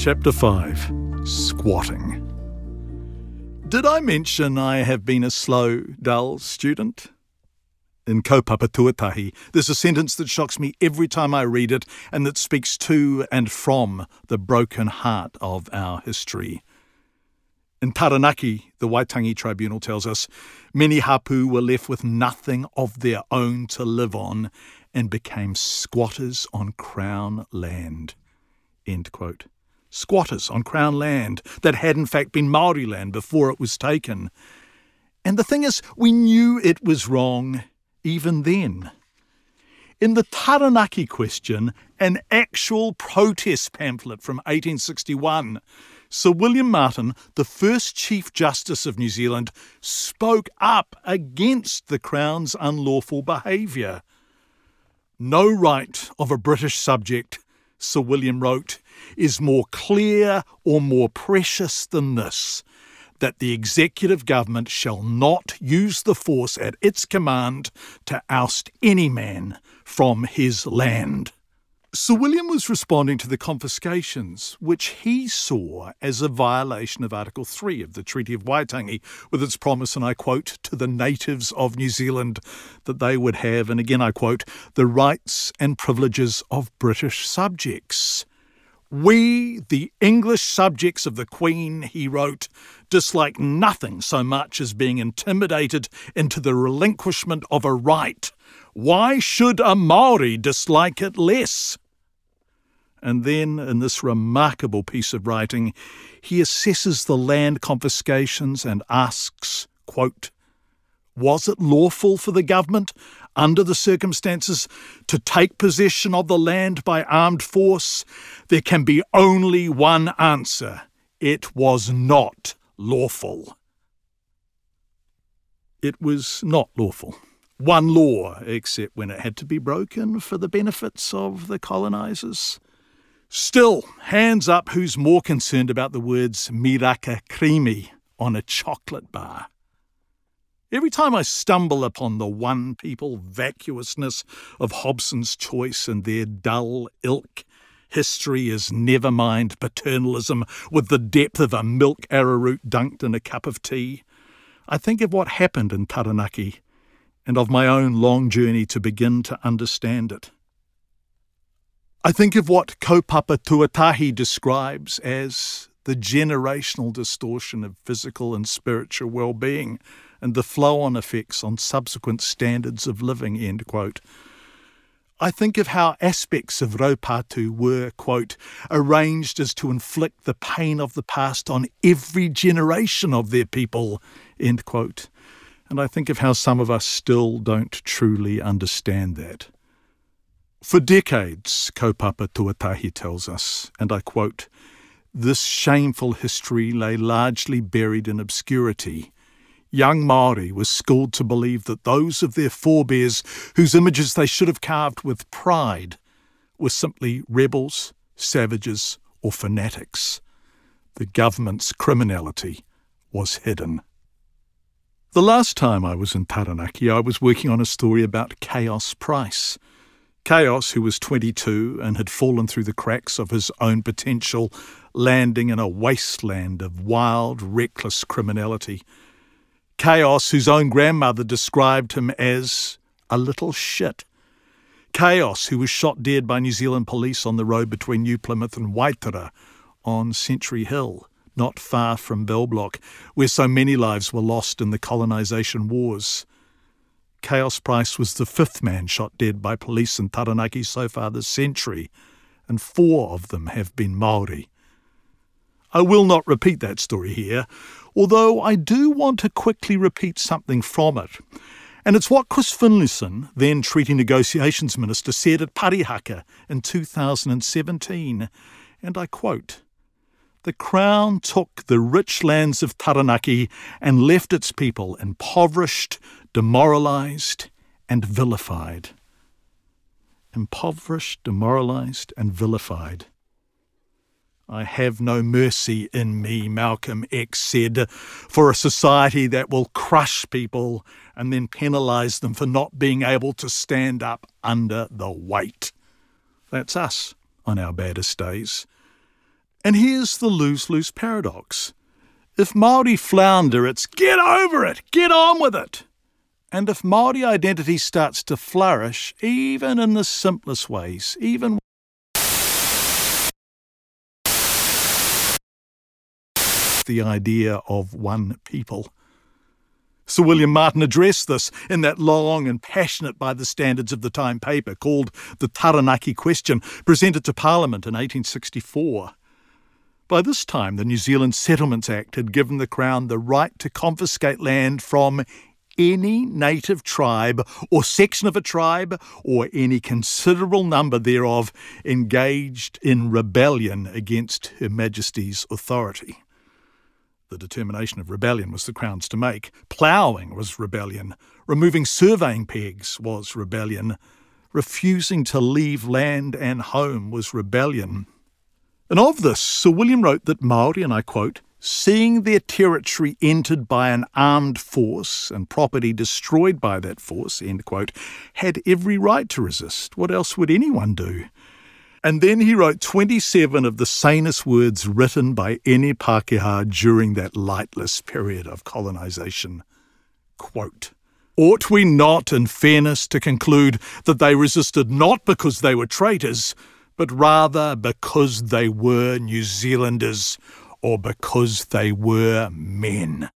Chapter 5 Squatting. Did I mention I have been a slow, dull student? In Kaupapa Tuatahi, there's a sentence that shocks me every time I read it and that speaks to and from the broken heart of our history. In Taranaki, the Waitangi Tribunal tells us, many hapu were left with nothing of their own to live on and became squatters on Crown land. End quote. Squatters on Crown land that had in fact been Maori land before it was taken. And the thing is, we knew it was wrong even then. In the Taranaki question, an actual protest pamphlet from 1861, Sir William Martin, the first Chief Justice of New Zealand, spoke up against the Crown's unlawful behaviour. No right of a British subject, Sir William wrote, is more clear or more precious than this that the executive government shall not use the force at its command to oust any man from his land. Sir William was responding to the confiscations, which he saw as a violation of Article 3 of the Treaty of Waitangi, with its promise, and I quote, to the natives of New Zealand that they would have, and again I quote, the rights and privileges of British subjects. We, the English subjects of the Queen, he wrote, dislike nothing so much as being intimidated into the relinquishment of a right why should a Maori dislike it less? And then, in this remarkable piece of writing, he assesses the land confiscations and asks, quote, Was it lawful for the government, under the circumstances, to take possession of the land by armed force? There can be only one answer it was not lawful. It was not lawful one law, except when it had to be broken for the benefits of the colonisers. Still, hands up who's more concerned about the words Miraka creamy on a chocolate bar. Every time I stumble upon the one people vacuousness of Hobson's choice and their dull ilk, history is never mind paternalism with the depth of a milk arrowroot dunked in a cup of tea, I think of what happened in Taranaki and of my own long journey to begin to understand it. I think of what Kaupapa Tuatahi describes as the generational distortion of physical and spiritual well being and the flow on effects on subsequent standards of living. End quote. I think of how aspects of Raupatu were, quote, arranged as to inflict the pain of the past on every generation of their people, end quote. And I think of how some of us still don't truly understand that. For decades, Kaupapa Tuatahi tells us, and I quote, this shameful history lay largely buried in obscurity. Young Maori were schooled to believe that those of their forebears whose images they should have carved with pride were simply rebels, savages, or fanatics. The government's criminality was hidden. The last time I was in Taranaki, I was working on a story about Kaoss Price. Kaoss, who was 22 and had fallen through the cracks of his own potential, landing in a wasteland of wild, reckless criminality. Kaoss, whose own grandmother described him as a little shit. Kaoss, who was shot dead by New Zealand police on the road between New Plymouth and Waitara on Century Hill not far from Bell Block, where so many lives were lost in the colonisation wars. Kaoss Price was the fifth man shot dead by police in Taranaki so far this century, and four of them have been Maori. I will not repeat that story here, although I do want to quickly repeat something from it. And it's what Chris Finlayson, then Treaty Negotiations Minister, said at Parihaka in 2017, and I quote the Crown took the rich lands of Taranaki and left its people impoverished, demoralised, and vilified. Impoverished, demoralised, and vilified. I have no mercy in me, Malcolm X said, for a society that will crush people and then penalise them for not being able to stand up under the weight. That's us on our baddest days. And here's the lose lose paradox. If Māori flounder, it's get over it, get on with it. And if Māori identity starts to flourish, even in the simplest ways, even the idea of one people. Sir William Martin addressed this in that long and passionate by the standards of the time paper called The Taranaki Question, presented to Parliament in 1864. By this time, the New Zealand Settlements Act had given the Crown the right to confiscate land from any native tribe or section of a tribe or any considerable number thereof engaged in rebellion against Her Majesty's authority. The determination of rebellion was the Crown's to make. Ploughing was rebellion. Removing surveying pegs was rebellion. Refusing to leave land and home was rebellion. And of this, Sir William wrote that Maori, and I quote, seeing their territory entered by an armed force and property destroyed by that force, end quote, had every right to resist. What else would anyone do? And then he wrote 27 of the sanest words written by any Pākehā during that lightless period of colonisation. Quote, Ought we not, in fairness, to conclude that they resisted not because they were traitors, but rather because they were New Zealanders or because they were men?